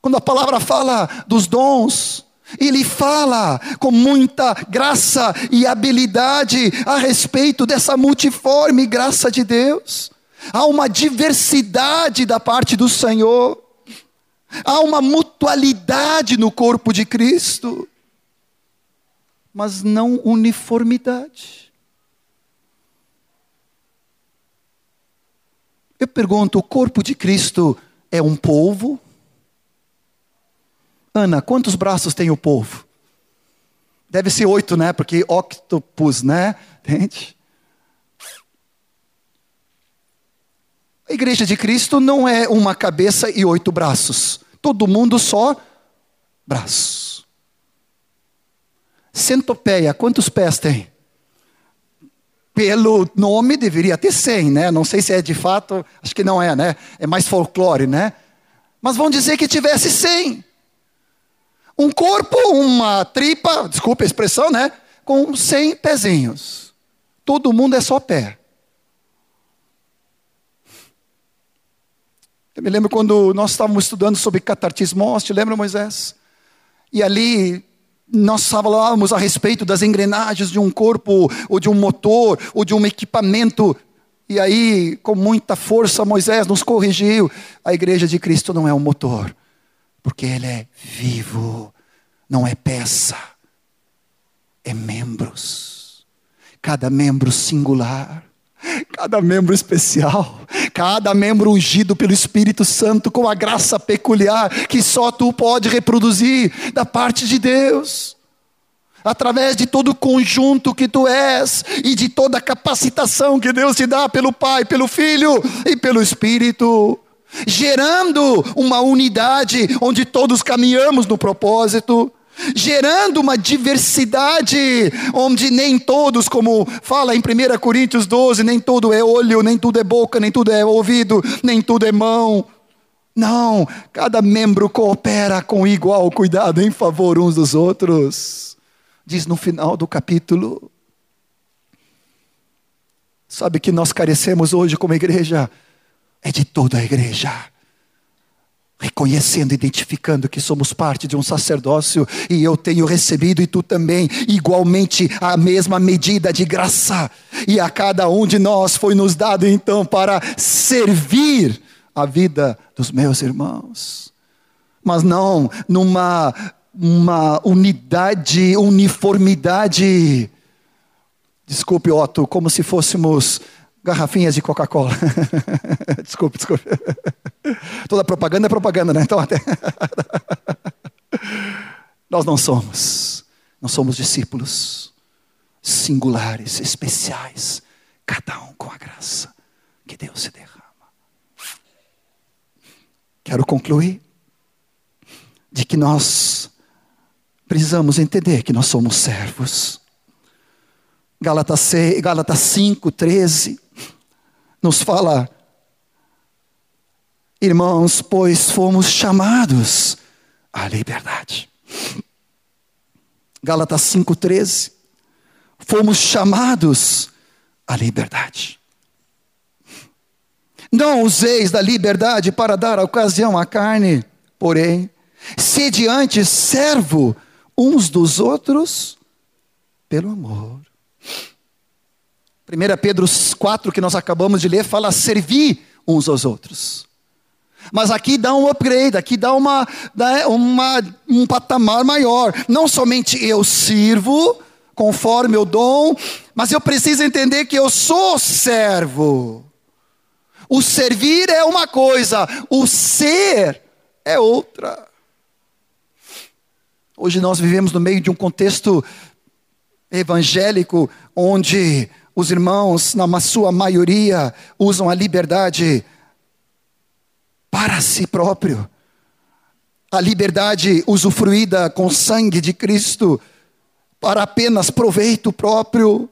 S1: Quando a palavra fala dos dons, ele fala com muita graça e habilidade a respeito dessa multiforme graça de Deus. Há uma diversidade da parte do Senhor. Há uma mutualidade no corpo de Cristo, mas não uniformidade. Eu pergunto: o corpo de Cristo é um povo? Ana, quantos braços tem o povo? Deve ser oito, né? Porque octopus, né? Entende? A igreja de Cristo não é uma cabeça e oito braços. Todo mundo só braços. Centopeia, quantos pés tem? Pelo nome deveria ter cem, né? Não sei se é de fato, acho que não é, né? É mais folclore, né? Mas vão dizer que tivesse cem. Um corpo, uma tripa, desculpa a expressão, né? Com cem pezinhos. Todo mundo é só pé. Eu me lembro quando nós estávamos estudando sobre catartismos, te lembra, Moisés? E ali nós falávamos a respeito das engrenagens de um corpo, ou de um motor, ou de um equipamento. E aí, com muita força, Moisés nos corrigiu. A igreja de Cristo não é um motor, porque ele é vivo, não é peça, é membros. Cada membro singular Cada membro especial, cada membro ungido pelo Espírito Santo com a graça peculiar que só tu pode reproduzir da parte de Deus. Através de todo o conjunto que tu és e de toda a capacitação que Deus te dá pelo Pai, pelo Filho e pelo Espírito, gerando uma unidade onde todos caminhamos no propósito gerando uma diversidade, onde nem todos, como fala em 1 Coríntios 12, nem tudo é olho, nem tudo é boca, nem tudo é ouvido, nem tudo é mão. Não, cada membro coopera com igual cuidado em favor uns dos outros. Diz no final do capítulo. Sabe que nós carecemos hoje como igreja? É de toda a igreja reconhecendo, identificando que somos parte de um sacerdócio e eu tenho recebido e tu também, igualmente a mesma medida de graça, e a cada um de nós foi nos dado então para servir a vida dos meus irmãos, mas não numa uma unidade, uniformidade. Desculpe, Otto, como se fôssemos garrafinhas de Coca-Cola. desculpe, desculpe. Toda propaganda é propaganda, né? Então até. Nós não somos. Nós somos discípulos singulares, especiais, cada um com a graça que Deus se derrama. Quero concluir de que nós precisamos entender que nós somos servos. Gálatas, 6, Gálatas 5, 13 nos fala Irmãos, pois fomos chamados à liberdade. Gálatas 5,13. Fomos chamados à liberdade. Não useis da liberdade para dar ocasião à carne, porém, sede antes servo uns dos outros pelo amor. 1 Pedro 4, que nós acabamos de ler, fala servir uns aos outros. Mas aqui dá um upgrade, aqui dá, uma, uma, um patamar maior. Não somente eu sirvo conforme o dom, mas eu preciso entender que eu sou servo. O servir é uma coisa, o ser é outra. Hoje nós vivemos no meio de um contexto evangélico onde os irmãos, na sua maioria, usam a liberdade para si próprio a liberdade usufruída com sangue de Cristo para apenas proveito próprio.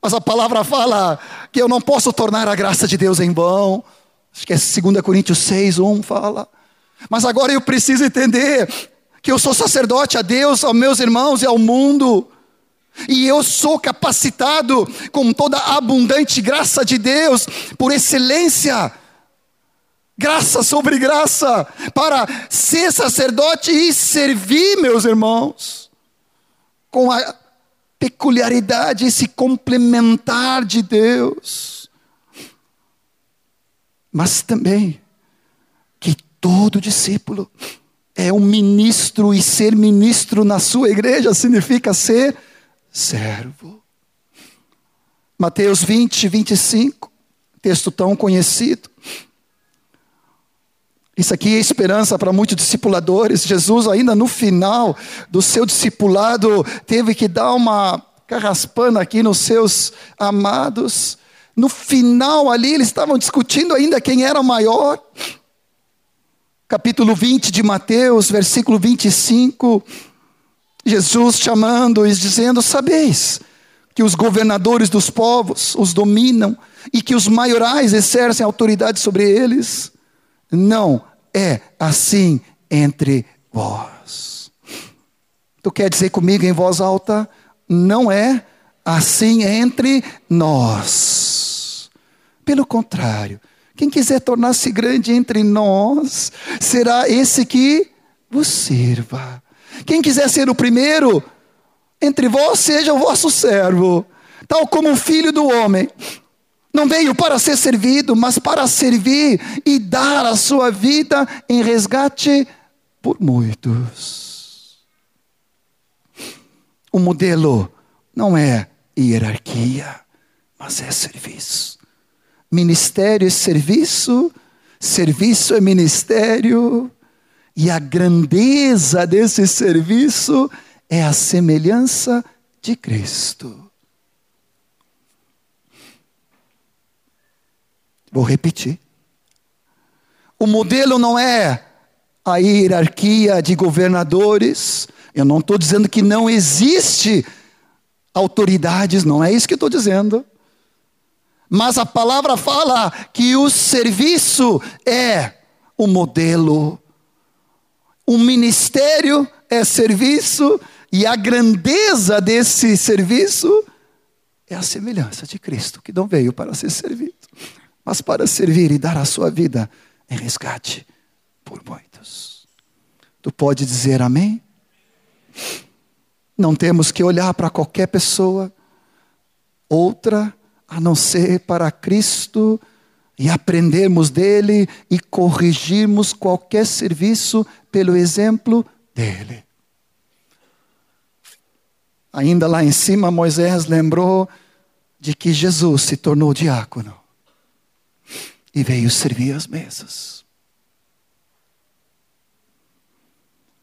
S1: Mas a palavra fala que eu não posso tornar a graça de Deus em vão. Acho que é 2 Coríntios 6, 1 fala. Mas agora eu preciso entender que eu sou sacerdote a Deus, aos meus irmãos e ao mundo. E eu sou capacitado com toda a abundante graça de Deus, por excelência, graça sobre graça, para ser sacerdote e servir, meus irmãos, com a peculiaridade, esse complementar de Deus. Mas também que todo discípulo é um ministro, e ser ministro na sua igreja significa ser servo. Mateus 20, 25, texto tão conhecido. Isso aqui é esperança para muitos discipuladores. Jesus, ainda no final do seu discipulado, teve que dar uma carraspana aqui nos seus amados. No final ali, eles estavam discutindo ainda quem era maior. Capítulo 20 de Mateus, versículo 25. Jesus chamando e dizendo: Sabeis que os governadores dos povos os dominam e que os maiorais exercem autoridade sobre eles? Não é assim entre vós. Tu quer dizer comigo em voz alta? Não é assim entre nós. Pelo contrário, quem quiser tornar-se grande entre nós, será esse que vos sirva. Quem quiser ser o primeiro entre vós, seja o vosso servo, tal como o filho do homem. Não veio para ser servido, mas para servir e dar a sua vida em resgate por muitos. O modelo não é hierarquia, mas é serviço. Ministério é serviço, serviço é ministério. E a grandeza desse serviço é a semelhança de Cristo. Vou repetir. O modelo não é a hierarquia de governadores. Eu não estou dizendo que não existe autoridades, não é isso que estou dizendo. Mas a palavra fala que o serviço é o modelo o ministério é serviço e a grandeza desse serviço é a semelhança de Cristo, que não veio para ser servido, mas para servir e dar a sua vida em resgate por muitos. Tu pode dizer amém? Não temos que olhar para qualquer pessoa, outra a não ser para Cristo e aprendermos dele e corrigirmos qualquer serviço pelo exemplo dele. Ainda lá em cima, Moisés lembrou de que Jesus se tornou diácono e veio servir as mesas.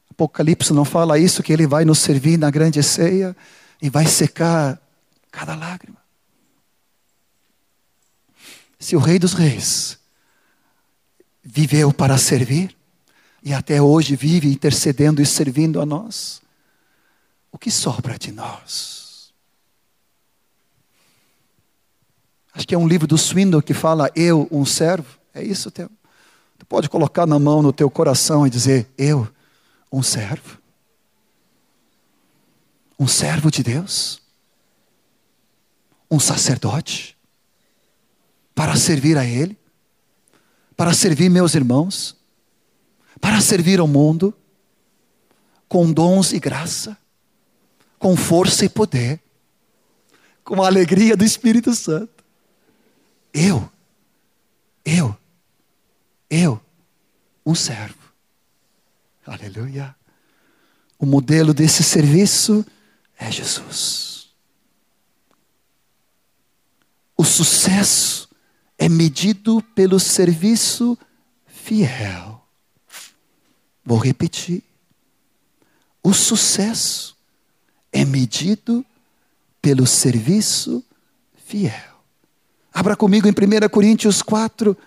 S1: Apocalipse não fala isso, que ele vai nos servir na grande ceia e vai secar cada lágrima se o Rei dos Reis viveu para servir e até hoje vive intercedendo e servindo a nós, o que sobra de nós? Acho que é um livro do Swindon que fala eu, um servo. É isso, teu. Tu pode colocar na mão no teu coração e dizer eu, um servo. Um servo de Deus. Um sacerdote para servir a Ele, para servir meus irmãos, para servir ao mundo, com dons e graça, com força e poder, com a alegria do Espírito Santo. Eu, eu, eu, um servo. Aleluia. O modelo desse serviço é Jesus. O sucesso é medido pelo serviço fiel. Vou repetir. O sucesso é medido pelo serviço fiel. Abra comigo em 1 Coríntios 4.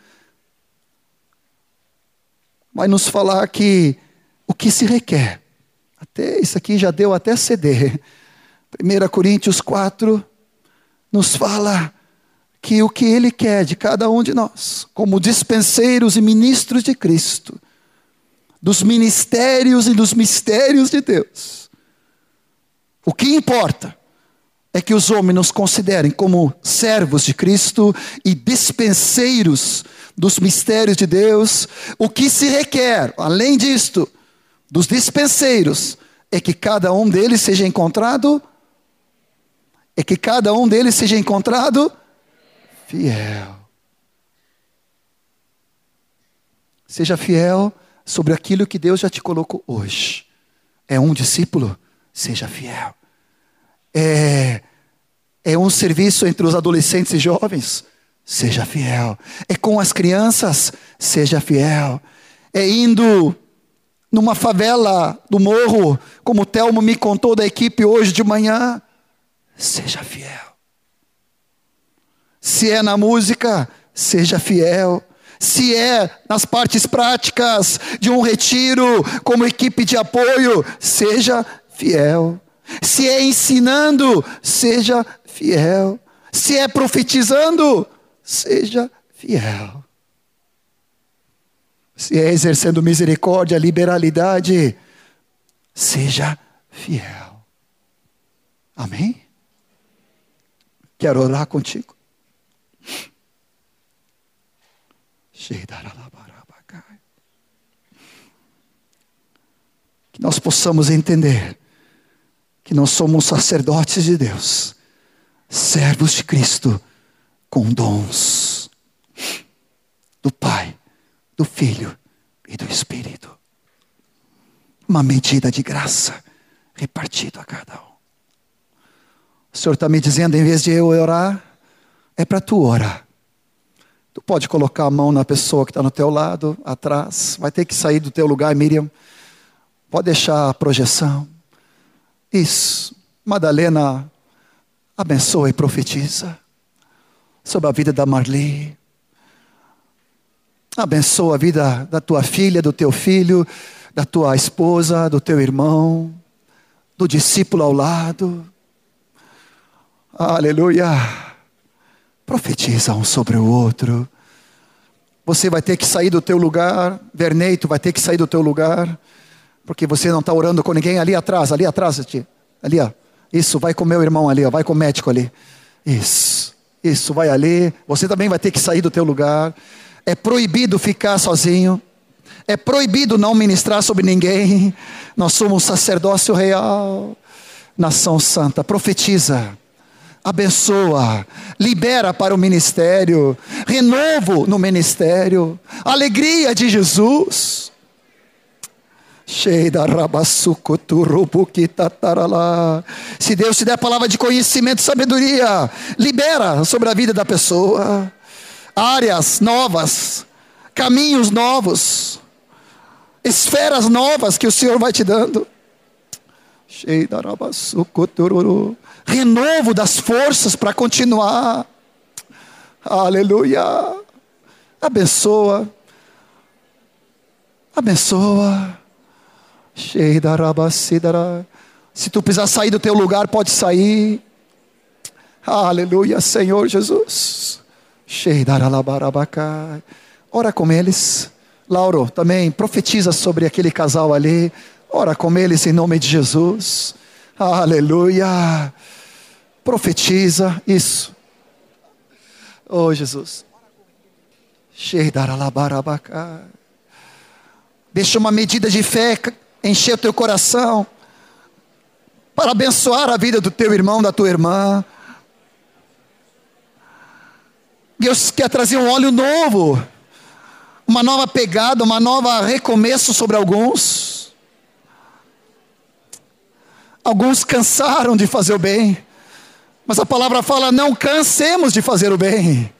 S1: Vai nos falar que o que se requer. Até isso aqui já deu até CD. 1 Coríntios 4 nos fala que o que ele quer de cada um de nós, como dispenseiros e ministros de Cristo, dos ministérios e dos mistérios de Deus. O que importa é que os homens nos considerem como servos de Cristo e dispenseiros dos mistérios de Deus. O que se requer, além disto, dos dispenseiros, é que cada um deles seja encontrado é que cada um deles seja encontrado fiel. Seja fiel sobre aquilo que Deus já te colocou hoje. É um discípulo? Seja fiel. É, é um serviço entre os adolescentes e jovens? Seja fiel. É com as crianças? Seja fiel. É indo numa favela do morro, como o Telmo me contou da equipe hoje de manhã? Seja fiel. Se é na música, seja fiel se é nas partes práticas de um retiro, como equipe de apoio, seja fiel. Se é ensinando, seja fiel. Se é profetizando, seja fiel. Se é exercendo misericórdia, liberalidade, seja fiel. Amém? Quero orar contigo. Que nós possamos entender que nós somos sacerdotes de Deus, servos de Cristo, com dons do Pai, do Filho e do Espírito. Uma medida de graça repartida a cada um. O Senhor está me dizendo, em vez de eu orar, é para tu orar. Tu pode colocar a mão na pessoa que está no teu lado, atrás. Vai ter que sair do teu lugar, Miriam. Pode deixar a projeção. Isso. Madalena, abençoa e profetiza sobre a vida da Marli. Abençoa a vida da tua filha, do teu filho, da tua esposa, do teu irmão, do discípulo ao lado. Aleluia profetiza um sobre o outro. Você vai ter que sair do teu lugar, Verneito vai ter que sair do teu lugar, porque você não está orando com ninguém ali atrás, ali atrás, ali, ó. Isso, vai com meu irmão ali, ó. vai com o médico ali. Isso, isso, vai ali. Você também vai ter que sair do teu lugar. É proibido ficar sozinho. É proibido não ministrar sobre ninguém. Nós somos sacerdócio real, nação santa. Profetiza abençoa, libera para o ministério, renovo no ministério, alegria de Jesus. Se Deus te der palavra de conhecimento e sabedoria, libera sobre a vida da pessoa. Áreas novas, caminhos novos, esferas novas que o Senhor vai te dando renovo das forças para continuar. Aleluia. Abençoa. Abençoa. Se tu precisar sair do teu lugar, pode sair. Aleluia, Senhor Jesus. Ora com eles. Lauro, também profetiza sobre aquele casal ali. Ora com eles em nome de Jesus. Aleluia. Profetiza isso. Oh, Jesus. Deixa uma medida de fé encher o teu coração para abençoar a vida do teu irmão, da tua irmã. Deus quer trazer um óleo novo, uma nova pegada, uma nova recomeço sobre alguns. Alguns cansaram de fazer o bem, mas a palavra fala: não cansemos de fazer o bem.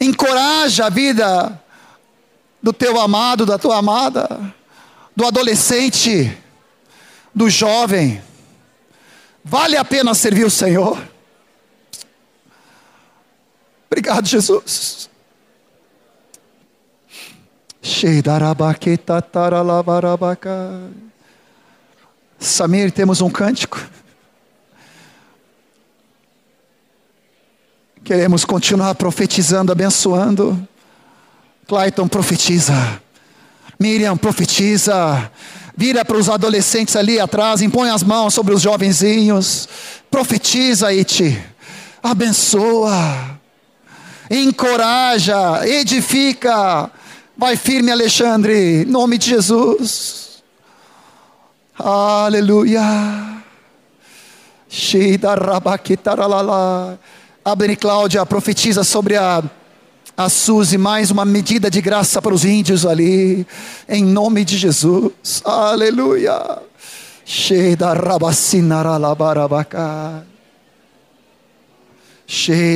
S1: Encoraja a vida do teu amado, da tua amada, do adolescente, do jovem. Vale a pena servir o Senhor. Obrigado, Jesus. Samir, temos um cântico. Queremos continuar profetizando, abençoando. Clayton profetiza. Miriam profetiza. Vira para os adolescentes ali atrás, impõe as mãos sobre os jovenzinhos. Profetiza, Iti. Abençoa. Encoraja, edifica. Vai firme, Alexandre, em nome de Jesus. Aleluia. Sheida rabaquitaralala. Abner Cláudia profetiza sobre a, a Suzy, mais uma medida de graça para os índios ali, em nome de Jesus, aleluia. Sheida rabacinaralabarabacá.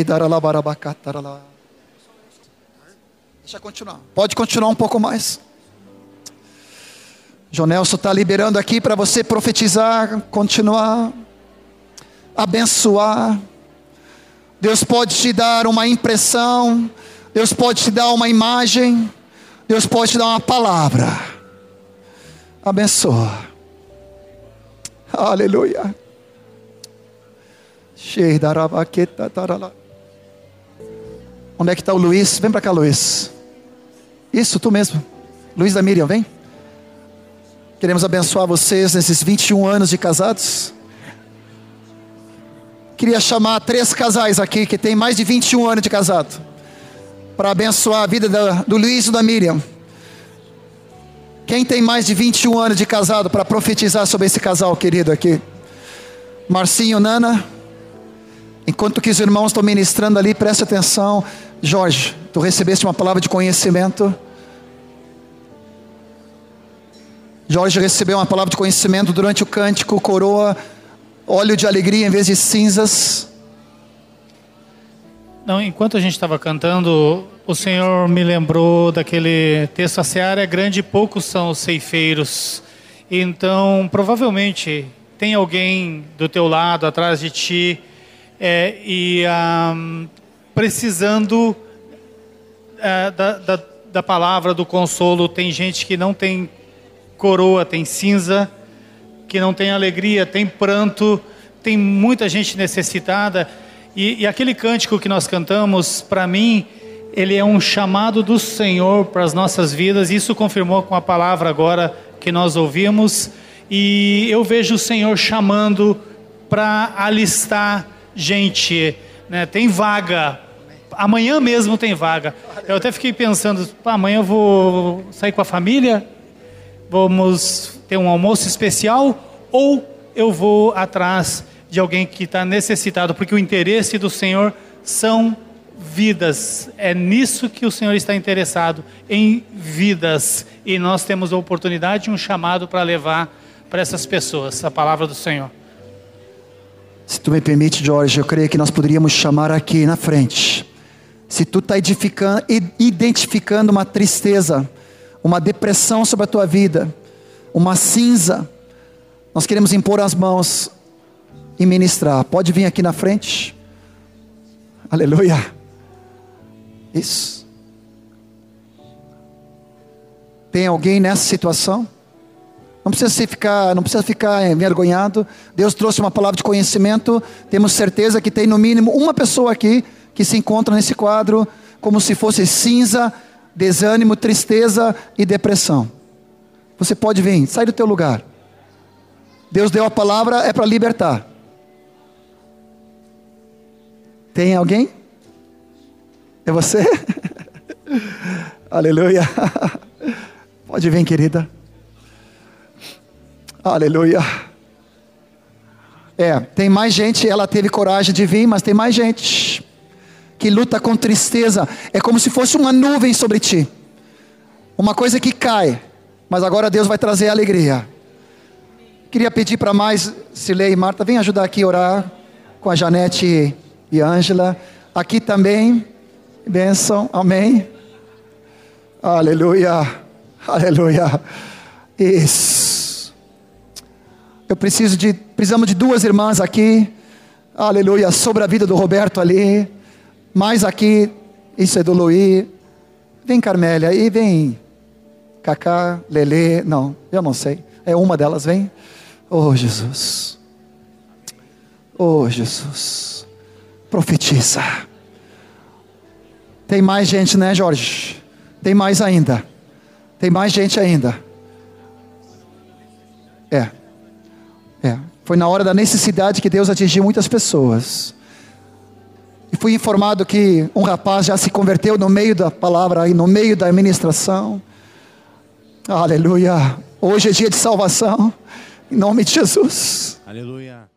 S1: Ralabarabacatarala. Deixa eu continuar. Pode continuar um pouco mais. Jonelson está liberando aqui para você profetizar, continuar, abençoar. Deus pode te dar uma impressão, Deus pode te dar uma imagem, Deus pode te dar uma palavra. Abençoa. Aleluia. Onde é que está o Luiz? Vem para cá, Luiz. Isso, tu mesmo. Luiz da Miriam, vem. Queremos abençoar vocês nesses 21 anos de casados. Queria chamar três casais aqui que tem mais de 21 anos de casado. Para abençoar a vida do Luiz e da Miriam. Quem tem mais de 21 anos de casado para profetizar sobre esse casal querido aqui? Marcinho, Nana. Enquanto que os irmãos estão ministrando ali, preste atenção. Jorge, tu recebeste uma palavra de conhecimento. Jorge recebeu uma palavra de conhecimento durante o cântico Coroa óleo de alegria em vez de cinzas.
S2: Não, enquanto a gente estava cantando, o Senhor me lembrou daquele texto: a seara é grande e poucos são os ceifeiros. Então, provavelmente, tem alguém do teu lado, atrás de ti, é, e um, precisando é, da, da, da palavra, do consolo. Tem gente que não tem coroa, tem cinza que não tem alegria, tem pranto, tem muita gente necessitada. E, e aquele cântico que nós cantamos, para mim, ele é um chamado do Senhor para as nossas vidas. Isso confirmou com a palavra agora que nós ouvimos. E eu vejo o Senhor chamando para alistar gente. Né? Tem vaga. Amanhã mesmo tem vaga. Eu até fiquei pensando, amanhã eu vou sair com a família, vamos ter um almoço especial ou eu vou atrás de alguém que está necessitado, porque o interesse do Senhor são vidas. É nisso que o Senhor está interessado, em vidas. E nós temos a oportunidade e um chamado para levar para essas pessoas a palavra do Senhor.
S1: Se tu me permite, Jorge, eu creio que nós poderíamos chamar aqui na frente. Se tu está identificando uma tristeza, uma depressão sobre a tua vida, uma cinza, nós queremos impor as mãos e ministrar. Pode vir aqui na frente. Aleluia. Isso. Tem alguém nessa situação? Não precisa ficar, não precisa ficar envergonhado. Deus trouxe uma palavra de conhecimento. Temos certeza que tem no mínimo uma pessoa aqui que se encontra nesse quadro como se fosse cinza, desânimo, tristeza e depressão. Você pode vir, sai do teu lugar. Deus deu a palavra é para libertar. Tem alguém? É você? Aleluia. Pode vir, querida. Aleluia. É, tem mais gente, ela teve coragem de vir, mas tem mais gente que luta com tristeza. É como se fosse uma nuvem sobre ti. Uma coisa que cai, mas agora Deus vai trazer alegria. Queria pedir para mais, Silei e Marta, vem ajudar aqui a orar com a Janete e Ângela. Aqui também, bênção, amém. Aleluia, aleluia. Isso. Eu preciso de, precisamos de duas irmãs aqui. Aleluia, sobre a vida do Roberto ali. Mais aqui, isso é do Luí. Vem, Carmélia, e vem Cacá, Lele, não, eu não sei. É uma delas, vem. Oh Jesus. Oh Jesus. Profetiza. Tem mais gente, né, Jorge? Tem mais ainda. Tem mais gente ainda. É. É. Foi na hora da necessidade que Deus atingiu muitas pessoas. E fui informado que um rapaz já se converteu no meio da palavra e no meio da administração. Aleluia. Hoje é dia de salvação. Em nome de Jesus.
S3: Aleluia.